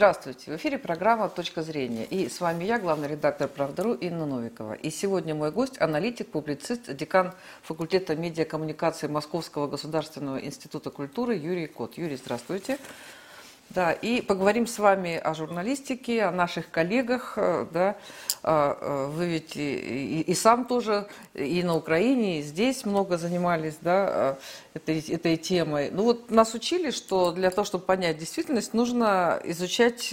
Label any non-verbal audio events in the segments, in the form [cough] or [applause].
Здравствуйте. В эфире программа «Точка зрения». И с вами я, главный редактор «Правдару» Инна Новикова. И сегодня мой гость – аналитик, публицист, декан факультета медиакоммуникации Московского государственного института культуры Юрий Кот. Юрий, здравствуйте. Да, и поговорим с вами о журналистике, о наших коллегах. Э, да. А, э, вы ведь и, и сам тоже и на Украине, и здесь много занимались да, э, этой, этой темой. Ну вот нас учили, что для того, чтобы понять действительность, нужно изучать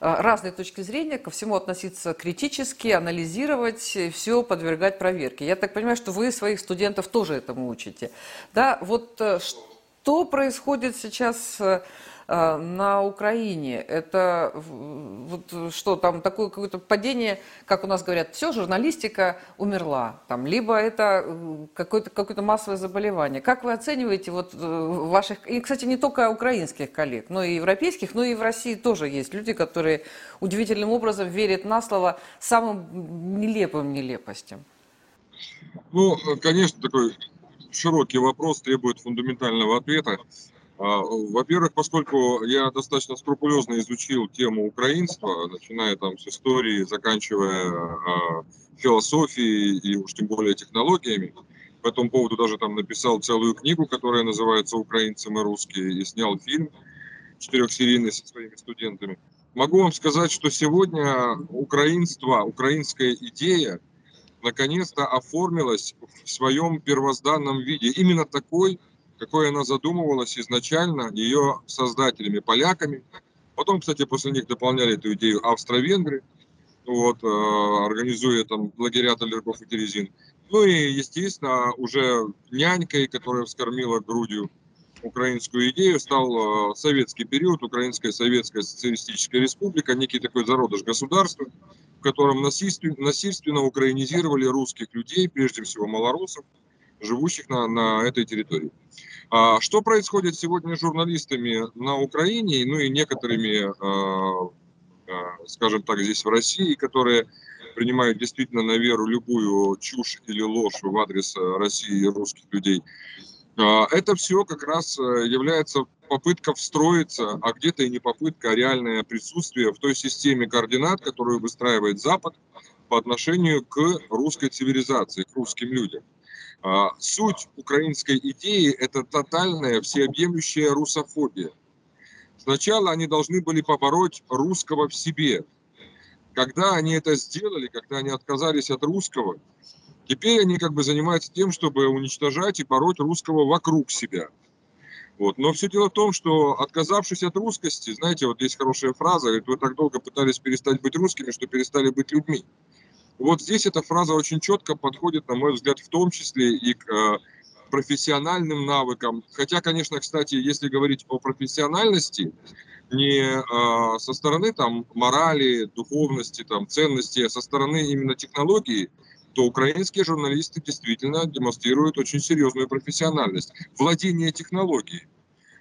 разные точки зрения, ко всему относиться критически, анализировать, все подвергать проверке. Я так понимаю, что вы своих студентов тоже этому учите. Да, вот что происходит сейчас на Украине. Это вот что там такое какое-то падение, как у нас говорят, все, журналистика умерла. Там, либо это э, какое-то какое массовое заболевание. Как вы оцениваете вот э, ваших, и, кстати, не только украинских коллег, но и европейских, но и в России тоже есть люди, которые удивительным образом верят на слово самым нелепым нелепостям? Ну, конечно, такой широкий вопрос требует фундаментального ответа. А, во-первых, поскольку я достаточно скрупулезно изучил тему украинства, начиная там с истории, заканчивая а, философией и уж тем более технологиями, по этому поводу даже там написал целую книгу, которая называется «Украинцы мы русские», и снял фильм четырехсерийный со своими студентами. Могу вам сказать, что сегодня украинство, украинская идея наконец-то оформилась в своем первозданном виде. Именно такой, какой она задумывалась изначально ее создателями, поляками. Потом, кстати, после них дополняли эту идею австро-венгры, вот, э, организуя там лагеря Талергов и Терезин. Ну и, естественно, уже нянькой, которая вскормила грудью украинскую идею, стал э, советский период, Украинская Советская Социалистическая Республика, некий такой зародыш государства, в котором насильственно, насильственно украинизировали русских людей, прежде всего малорусов, живущих на, на этой территории. А что происходит сегодня с журналистами на Украине, ну и некоторыми, а, а, скажем так, здесь в России, которые принимают действительно на веру любую чушь или ложь в адрес России и русских людей. А, это все как раз э, является попытка встроиться, а где-то и не попытка, а реальное присутствие в той системе координат, которую выстраивает Запад по отношению к русской цивилизации, к русским людям. А, суть украинской идеи – это тотальная, всеобъемлющая русофобия. Сначала они должны были побороть русского в себе. Когда они это сделали, когда они отказались от русского, теперь они как бы занимаются тем, чтобы уничтожать и пороть русского вокруг себя. Вот. Но все дело в том, что отказавшись от русскости, знаете, вот есть хорошая фраза, говорит, вы так долго пытались перестать быть русскими, что перестали быть людьми. Вот здесь эта фраза очень четко подходит, на мой взгляд, в том числе и к э, профессиональным навыкам. Хотя, конечно, кстати, если говорить о профессиональности, не э, со стороны там морали, духовности, там ценностей, а со стороны именно технологии, то украинские журналисты действительно демонстрируют очень серьезную профессиональность. Владение технологией.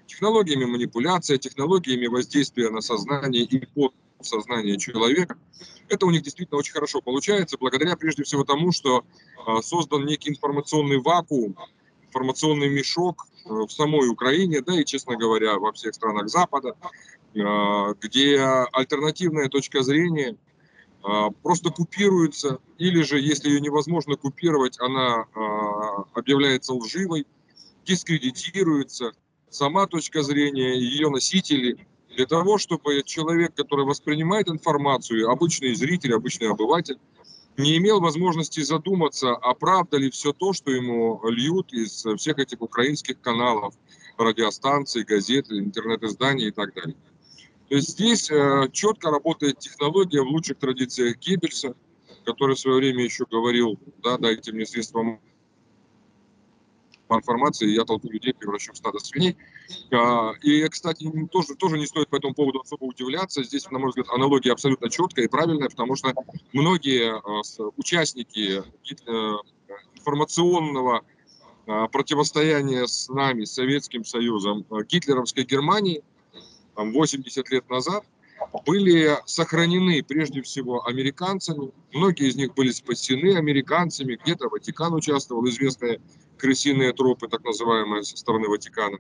Технологиями манипуляция, технологиями воздействия на сознание и под сознание человека. Это у них действительно очень хорошо получается, благодаря прежде всего тому, что а, создан некий информационный вакуум, информационный мешок э, в самой Украине, да и, честно говоря, во всех странах Запада, а, где альтернативная точка зрения а, просто купируется, или же, если ее невозможно купировать, она объявляется лживой, дискредитируется, сама точка зрения, ее носители – для того, чтобы человек, который воспринимает информацию, обычный зритель, обычный обыватель, не имел возможности задуматься, а правда ли все то, что ему льют из всех этих украинских каналов, радиостанций, газет, интернет-изданий и так далее. То есть здесь э, четко работает технология в лучших традициях Геббельса, который в свое время еще говорил, да, дайте мне средства информации, я толпу людей превращу в стадо свиней. А, и, кстати, тоже, тоже не стоит по этому поводу особо удивляться. Здесь, на мой взгляд, аналогия абсолютно четкая и правильная, потому что многие а, участники э, информационного а, противостояния с нами, Советским Союзом, гитлеровской Германии, там, 80 лет назад, были сохранены прежде всего американцами. Многие из них были спасены американцами. Где-то Ватикан участвовал, известные крысиные тропы, так называемые, со стороны Ватикана.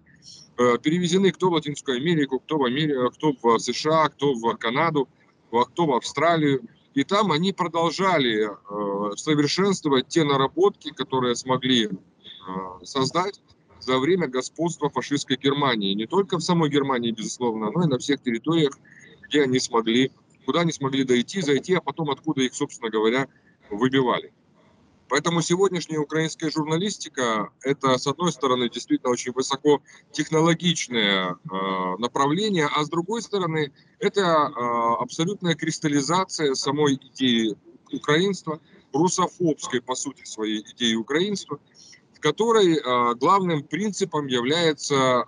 Э, перевезены кто в Латинскую Америку, кто в, Америку, кто в США, кто в Канаду, кто в Австралию. И там они продолжали э, совершенствовать те наработки, которые смогли э, создать за время господства фашистской Германии. Не только в самой Германии, безусловно, но и на всех территориях, где они смогли, куда они смогли дойти, зайти, а потом откуда их, собственно говоря, выбивали. Поэтому сегодняшняя украинская журналистика – это, с одной стороны, действительно очень высокотехнологичное э, направление, а с другой стороны, это э, абсолютная кристаллизация самой идеи украинства, русофобской, по сути, своей идеи украинства, в которой э, главным принципом является э,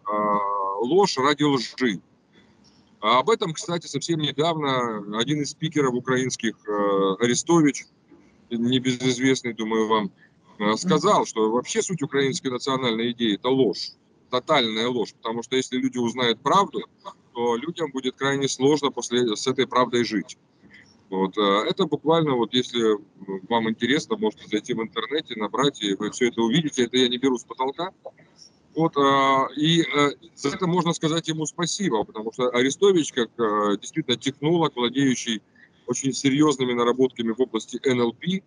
ложь ради лжи. А об этом, кстати, совсем недавно один из спикеров украинских, э, Арестович, небезызвестный, думаю, вам, э, сказал, что вообще суть украинской национальной идеи – это ложь, тотальная ложь, потому что если люди узнают правду, то людям будет крайне сложно после, с этой правдой жить. Вот, э, это буквально, вот если вам интересно, можете зайти в интернете, набрать, и вы все это увидите. Это я не беру с потолка. Вот, э, и за это можно сказать ему спасибо, потому что Арестович, как действительно технолог, владеющий очень серьезными наработками в области НЛП,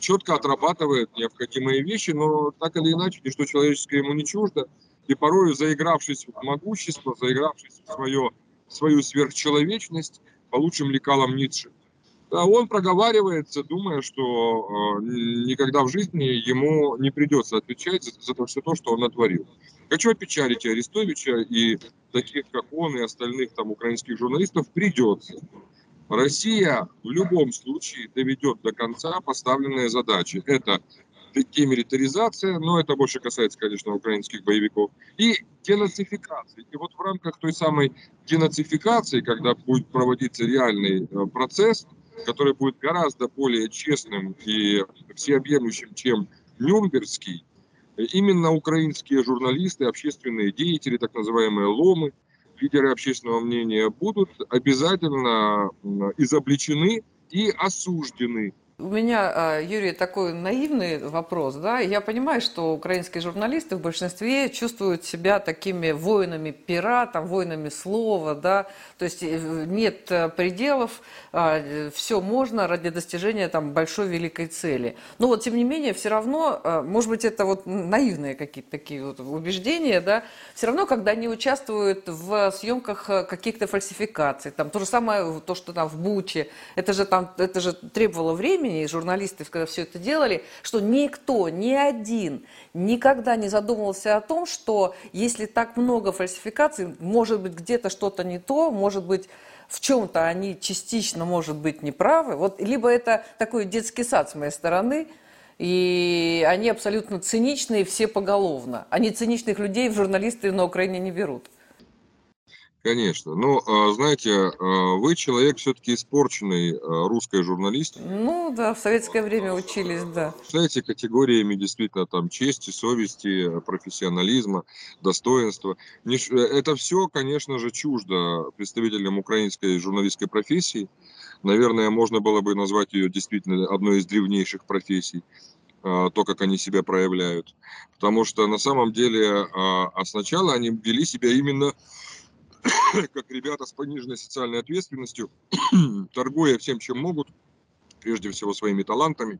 четко отрабатывает необходимые вещи, но так или иначе, ничто человеческое ему не чуждо. И порой, заигравшись в могущество, заигравшись в свое, свою сверхчеловечность, получим лекалом Ницше. Да, он проговаривается, думая, что э, никогда в жизни ему не придется отвечать за, за все то, что он натворил. Хочу опечалить и Арестовича, и таких, как он, и остальных там украинских журналистов придется. Россия в любом случае доведет до конца поставленные задачи. Это демилитаризация, но это больше касается, конечно, украинских боевиков, и денацификации. И вот в рамках той самой денацификации, когда будет проводиться реальный э, процесс, который будет гораздо более честным и всеобъемлющим, чем Нюрнбергский, именно украинские журналисты, общественные деятели, так называемые ломы, лидеры общественного мнения будут обязательно изобличены и осуждены у меня, а, Юрий, такой наивный вопрос. Да? Я понимаю, что украинские журналисты в большинстве чувствуют себя такими воинами пера, там, воинами слова. Да? То есть э, нет э, пределов, а, все можно ради достижения там, большой великой цели. Но вот, тем не менее, все равно, а, может быть, это вот наивные какие-то такие вот убеждения, да? все равно, когда они участвуют в съемках э, каких-то фальсификаций, там, то же самое, то, что там в Буче, это же, там, это же требовало времени, времени, и журналисты, когда все это делали, что никто, ни один никогда не задумывался о том, что если так много фальсификаций, может быть, где-то что-то не то, может быть, в чем-то они частично, может быть, неправы. Вот, либо это такой детский сад с моей стороны, и они абсолютно циничные все поголовно. Они циничных людей в журналисты на Украине не берут. Конечно. Но, а, знаете, а, вы человек все-таки испорченный а, русской журналист. Ну да, в советское время учились, да. Знаете, категориями действительно там чести, совести, профессионализма, достоинства. Э, это все, конечно же, чуждо представителям украинской журналистской профессии. Наверное, можно было бы назвать ее действительно одной из древнейших профессий то, как они себя проявляют. Потому что на самом деле, а сначала они вели себя именно [coughs] как ребята с пониженной социальной ответственностью, [coughs] торгуя всем, чем могут, прежде всего своими талантами.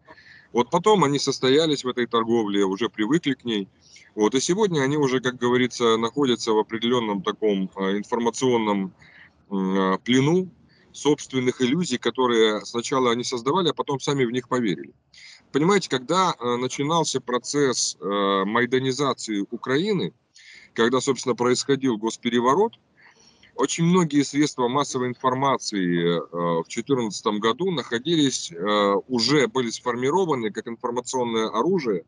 Вот потом они состоялись в этой торговле, уже привыкли к ней. Вот, и сегодня они уже, как говорится, находятся в определенном таком а, информационном а, плену собственных иллюзий, которые сначала они создавали, а потом сами в них поверили. Понимаете, когда а, начинался процесс майданизации Украины, когда, собственно, происходил госпереворот, очень многие средства массовой информации э, в 2014 году находились, э, уже были сформированы как информационное оружие.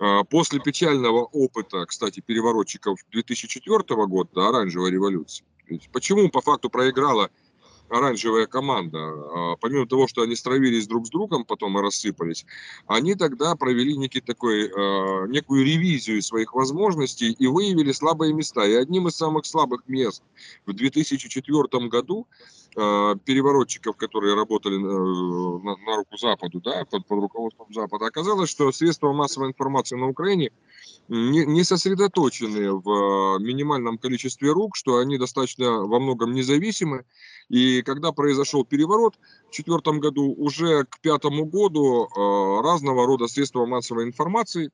Э, после печального опыта, кстати, переворотчиков 2004 года, оранжевой революции. Почему по факту проиграла оранжевая команда, а, помимо того, что они стравились друг с другом, потом и рассыпались, они тогда провели некий такой, а, некую ревизию своих возможностей и выявили слабые места. И одним из самых слабых мест в 2004 году переворотчиков, которые работали на, на руку Западу, да, под, под руководством Запада, оказалось, что средства массовой информации на Украине не, не сосредоточены в минимальном количестве рук, что они достаточно во многом независимы, и когда произошел переворот в четвертом году, уже к пятому году э, разного рода средства массовой информации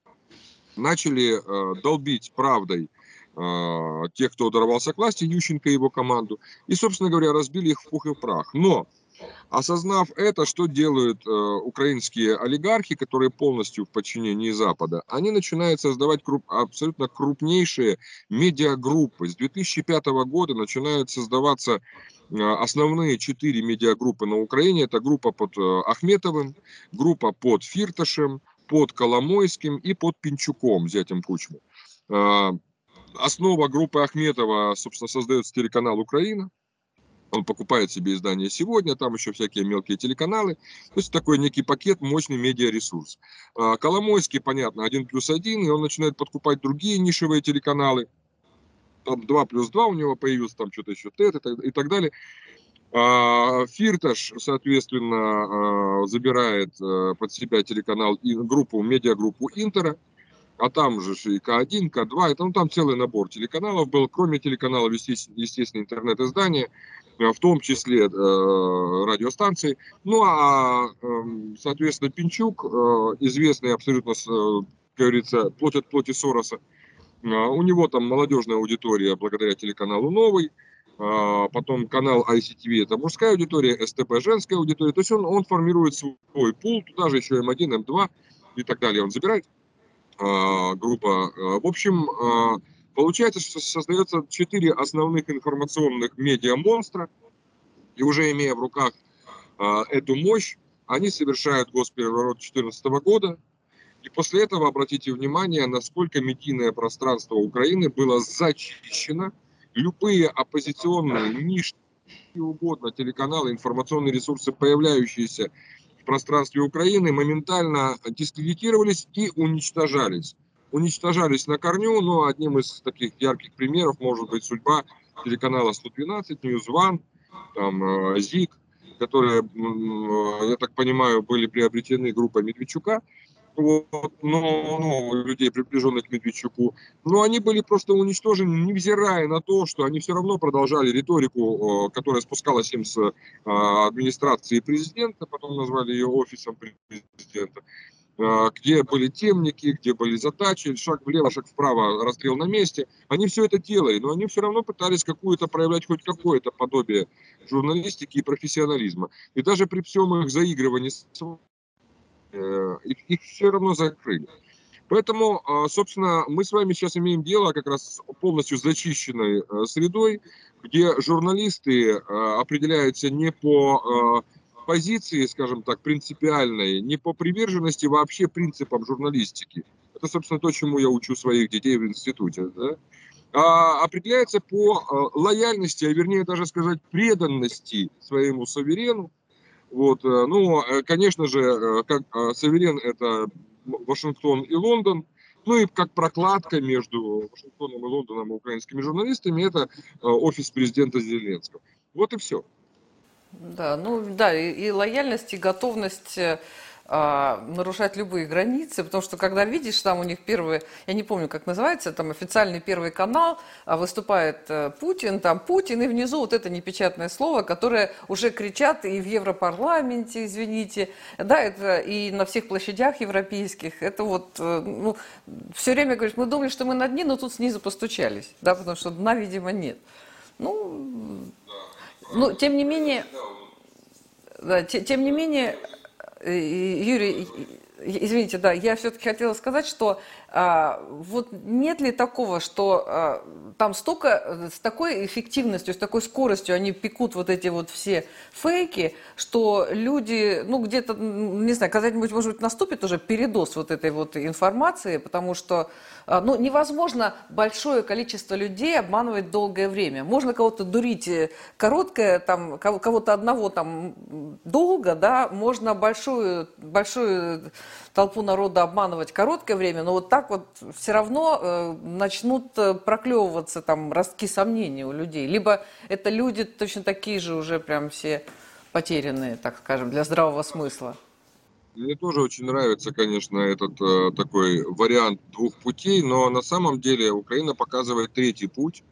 начали э, долбить правдой э, тех, кто дорвался к власти, Ющенко и его команду, и, собственно говоря, разбили их в пух и в прах. Но Осознав это, что делают э, украинские олигархи, которые полностью в подчинении Запада? Они начинают создавать круп, абсолютно крупнейшие медиагруппы. С 2005 года начинают создаваться э, основные четыре медиагруппы на Украине. Это группа под э, Ахметовым, группа под Фирташем, под Коломойским и под Пинчуком, зятем Кучму. Основа группы Ахметова, собственно, создается телеканал «Украина», он покупает себе издание сегодня, там еще всякие мелкие телеканалы. То есть такой некий пакет, мощный медиаресурс. А, Коломойский, понятно, один плюс один, и он начинает подкупать другие нишевые телеканалы. Там 2 плюс 2 у него появился, там что-то еще ТЭТ и так далее. А, Фирташ, соответственно, а, забирает под себя телеканал и группу, медиагруппу Интера а там же и К1, К2, это, ну, там целый набор телеканалов был, кроме телеканалов, естественно, естественно интернет-издания, э, в том числе э, радиостанции. Ну, а, э, соответственно, Пинчук, э, известный абсолютно, э, как говорится, плоть от плоти Сороса, э, у него там молодежная аудитория благодаря телеканалу «Новый», э, потом канал ICTV – это мужская аудитория, СТБ – женская аудитория. То есть он, он формирует свой пул, туда же еще М1, М2 и так далее он забирает. А, группа. А, в общем, а, получается, что создается четыре основных информационных медиа-монстра, и уже имея в руках эту мощь, они совершают госпереворот 2014 года, и после этого обратите внимание, насколько медийное пространство Украины было зачищено, любые оппозиционные ниши, угодно телеканалы, информационные ресурсы, появляющиеся пространстве Украины моментально дискредитировались и уничтожались. Уничтожались на корню, но одним из таких ярких примеров может быть судьба телеканала 112, News One, там, э, ЗИК, которые, я так понимаю, были приобретены группой Медведчука вот, но, ну, людей, приближенных к Медведчуку, но они были просто уничтожены, невзирая на то, что они все равно продолжали риторику, которая спускалась им с а, администрации президента, потом назвали ее офисом президента, а, где были темники, где были задачи, шаг влево, шаг вправо, расстрел на месте. Они все это делали, но они все равно пытались какую-то проявлять хоть какое-то подобие журналистики и профессионализма. И даже при всем их заигрывании с их, их все равно закрыли. Поэтому, а, собственно, мы с вами сейчас имеем дело как раз с полностью зачищенной э, средой, где журналисты э, определяются не по позиции, скажем так, принципиальной, не по приверженности вообще принципам журналистики. Это, собственно, то, чему я учу своих детей в институте. Да? А определяется по лояльности, а вернее даже сказать преданности своему суверену, вот, э, ну, э, конечно же, э, как Северен это Вашингтон и Лондон, ну и как прокладка между Вашингтоном и Лондоном и украинскими журналистами, это офис президента Зеленского. Вот и все. Да, ну да, и, и лояльность, и готовность а, нарушать любые границы, потому что когда видишь, там у них первый, я не помню, как называется, там официальный первый канал, а выступает э, Путин, там Путин, и внизу вот это непечатное слово, которое уже кричат и в Европарламенте, извините, да, это и на всех площадях европейских, это вот, э, ну, все время говоришь, мы думали, что мы на дне, но тут снизу постучались, да, потому что дна, видимо, нет. Ну, ну тем не менее, да, тем не менее, Юрий, извините, да, я все-таки хотела сказать, что а, вот нет ли такого, что а, там столько, с такой эффективностью, с такой скоростью они пекут вот эти вот все фейки, что люди, ну, где-то, не знаю, когда-нибудь, может быть, наступит уже передоз вот этой вот информации, потому что, а, ну, невозможно большое количество людей обманывать долгое время. Можно кого-то дурить э, короткое, там, кого-то одного там долго, да, можно большую, большую толпу народа обманывать короткое время, но вот так вот все равно э, начнут э, проклевываться там ростки сомнений у людей. Либо это люди точно такие же уже прям все потерянные, так скажем, для здравого смысла. Мне тоже очень нравится, конечно, этот э, такой вариант двух путей, но на самом деле Украина показывает третий путь,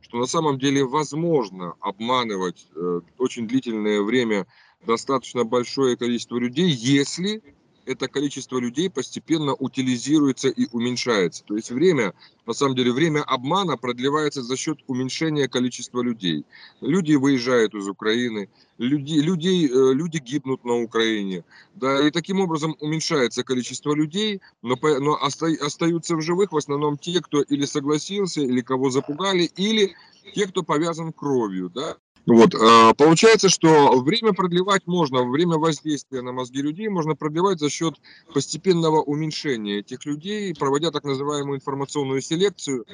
что на самом деле возможно обманывать э, очень длительное время достаточно большое количество людей, если это количество людей постепенно утилизируется и уменьшается. То есть время, на самом деле, время обмана продлевается за счет уменьшения количества людей. Люди выезжают из Украины, люди, людей, э, люди гибнут на Украине. Да, и таким образом уменьшается количество людей, но, но остаются в живых в основном те, кто или согласился, или кого запугали, или те, кто повязан кровью. Да? Вот, а, получается, что время продлевать можно, время воздействия на мозги людей можно продлевать за счет постепенного уменьшения этих людей, проводя так называемую информационную селекцию,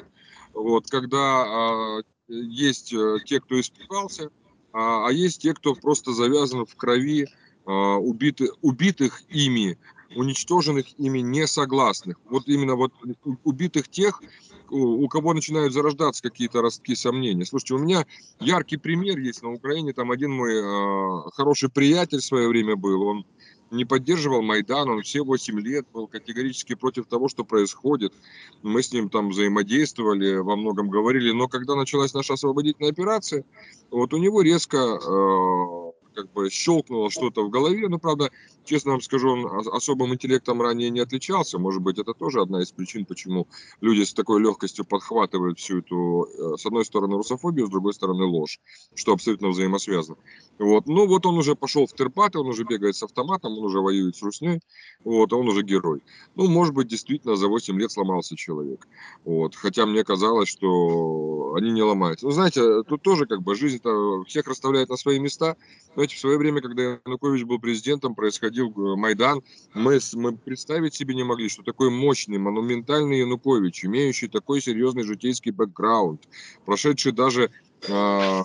вот, когда а, есть э, те, кто испугался, а, а есть те, кто просто завязан в крови убиты, убитых ими, уничтоженных ими несогласных. Вот именно вот убитых тех, у кого начинают зарождаться какие-то ростки сомнений. Слушайте, у меня яркий пример есть на Украине. Там один мой э, хороший приятель в свое время был. Он не поддерживал Майдан, он все 8 лет был категорически против того, что происходит. Мы с ним там взаимодействовали, во многом говорили. Но когда началась наша освободительная операция, вот у него резко э, как бы щелкнуло что-то в голове. Ну, правда, честно вам скажу, он особым интеллектом ранее не отличался. Может быть, это тоже одна из причин, почему люди с такой легкостью подхватывают всю эту, э, с одной стороны, русофобию, с другой стороны, ложь, что абсолютно взаимосвязано. Вот. Ну, вот он уже пошел в терпаты, он уже бегает с автоматом, он уже воюет с русней, вот, он уже герой. Ну, может быть, действительно, за 8 лет сломался человек. Вот. Хотя мне казалось, что они не ломаются. Ну, знаете, тут тоже как бы жизнь-то всех расставляет на свои места. Знаете, в свое время, когда Янукович был президентом, происходил э, Майдан, мы, мы представить себе не могли, что такой мощный, монументальный Янукович, имеющий такой серьезный житейский бэкграунд, прошедший даже э,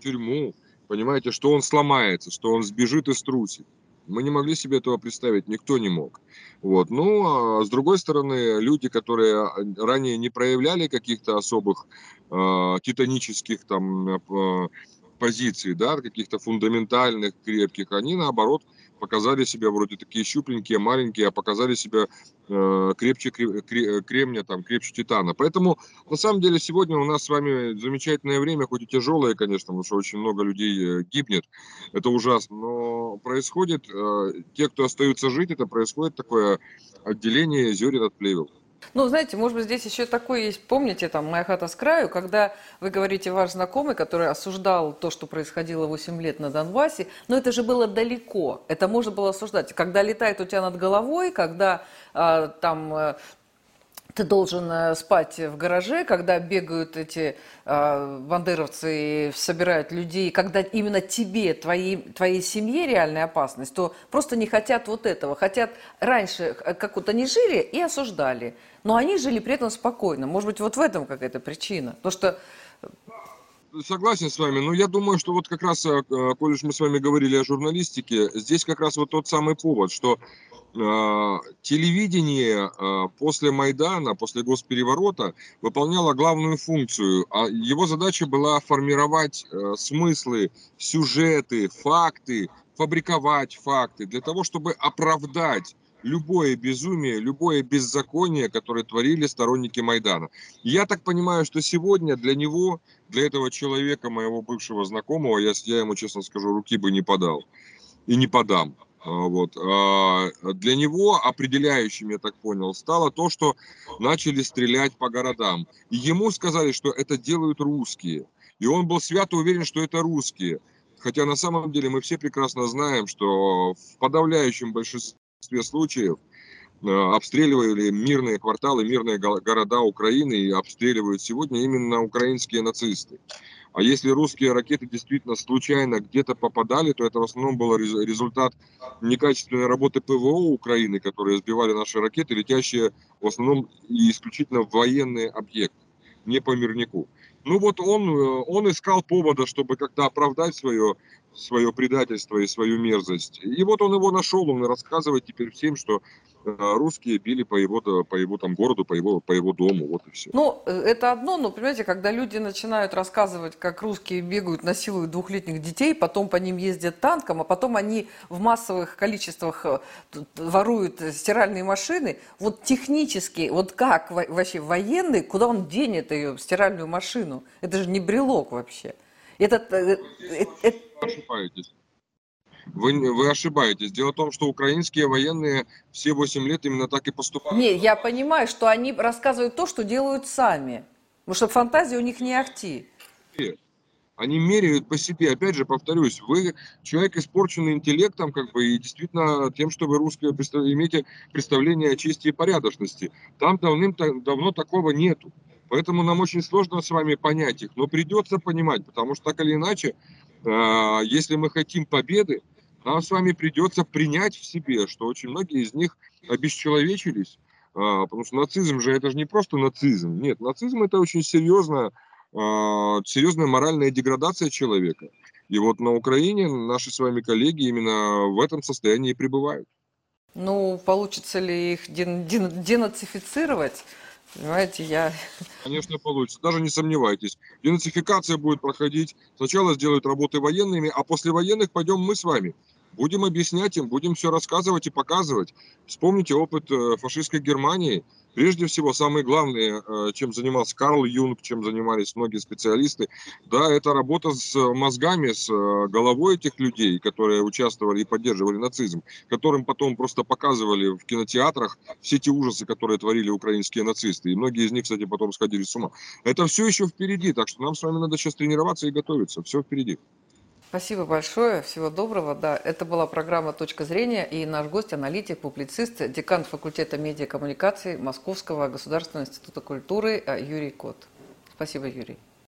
тюрьму, понимаете, что он сломается, что он сбежит и струсит. Мы не могли себе этого представить, никто не мог. Вот. Ну, а с другой стороны, люди, которые ранее не проявляли каких-то особых э, титанических там э, позиций, да, каких-то фундаментальных, крепких, они наоборот показали себя вроде такие щупленькие, маленькие, а показали себя э, крепче кремня, там, крепче титана. Поэтому, на самом деле, сегодня у нас с вами замечательное время, хоть и тяжелое, конечно, потому что очень много людей э, гибнет, это ужасно, но происходит, э, те, кто остаются жить, это происходит такое отделение зерен от плевел. Ну, знаете, может быть, здесь еще такое есть, помните, там, «Моя хата с краю», когда вы говорите, ваш знакомый, который осуждал то, что происходило 8 лет на Донбассе, но это же было далеко, это можно было осуждать. Когда летает у тебя над головой, когда э, там э, ты должен э, спать в гараже, когда бегают эти э, бандеровцы и собирают людей, когда именно тебе, твоей, твоей семье реальная опасность, то просто не хотят вот этого. Хотят раньше, э, как вот они жили и осуждали, но они жили при этом спокойно. Может быть, вот в этом какая-то причина. Потому что Согласен с вами, но я думаю, что вот как раз, э, коль уж мы с вами говорили о журналистике, здесь как раз вот тот самый повод, что телевидение а, после Майдана, после госпереворота выполняло главную функцию. А его задача была формировать э, смыслы, сюжеты, факты, фабриковать факты для того, чтобы оправдать любое безумие, любое беззаконие, которое творили сторонники Майдана. Я так понимаю, что сегодня для него, для этого человека, моего бывшего знакомого, я, я ему, честно скажу, руки бы не подал и не подам. А, вот. А, для него определяющим, я так понял, стало то, что начали стрелять по городам. И ему сказали, что это делают русские. И он был свято уверен, что это русские. Хотя на самом деле мы все прекрасно знаем, что в подавляющем большинстве случаев э, обстреливали мирные кварталы, мирные города Украины и обстреливают сегодня именно украинские нацисты. А если русские ракеты действительно случайно где-то попадали, то это в основном был результат некачественной работы ПВО Украины, которые сбивали наши ракеты, летящие в основном и исключительно в военные объекты, не по мирнику. Ну вот он, э, он искал повода, чтобы как-то оправдать свое, свое предательство и свою мерзость. И вот он его нашел, он рассказывает теперь всем, что э, русские били по его, по его там городу, по его, по его дому, вот и все. Ну, э, это одно, но, понимаете, когда люди начинают рассказывать, как русские бегают, насилуют двухлетних детей, потом по ним ездят танком, а потом они в массовых количествах воруют стиральные машины, вот технически, вот как вообще военный, куда он денет ее, стиральную машину? Это же не брелок вообще. Этот, э, э, э, Вы ошибаетесь. Вы, вы ошибаетесь. Дело в том, что украинские военные все 8 лет именно так и поступают. Нет, я понимаю, что они рассказывают то, что делают сами. Потому что фантазия у них не ахти. Они меряют по себе. Опять же, повторюсь, вы человек, испорченный интеллектом, как бы, и действительно тем, что вы русские имеете представление о чести и порядочности. Там давным-давно такого нету. Поэтому нам очень сложно с вами понять их, но придется понимать, потому что так или иначе, если мы хотим победы, нам с вами придется принять в себе, что очень многие из них обесчеловечились, э, потому что нацизм же это же не просто нацизм, нет, нацизм это очень серьезная, э, серьезная моральная деградация человека. И вот на Украине наши с вами коллеги именно в этом состоянии пребывают. Ну, получится ли их денацифицировать? Понимаете, я... Конечно, получится, даже не сомневайтесь. Денацификация будет проходить. Сначала сделают работы военными, а после военных пойдем мы с вами. Будем объяснять им, будем все рассказывать и показывать. Вспомните опыт э, фашистской Германии. Прежде всего, самое главное, э, чем занимался Карл Юнг, чем занимались многие специалисты, да, это работа с мозгами, с э, головой этих людей, которые участвовали и поддерживали нацизм, которым потом просто показывали в кинотеатрах все те ужасы, которые творили украинские нацисты. И многие из них, кстати, потом сходили с ума. Это все еще впереди, так что нам с вами надо сейчас тренироваться и готовиться. Все впереди. Спасибо большое, всего доброго. Да, это была программа «Точка зрения» и наш гость, аналитик, публицист, декан факультета медиакоммуникации Московского государственного института культуры Юрий Кот. Спасибо, Юрий.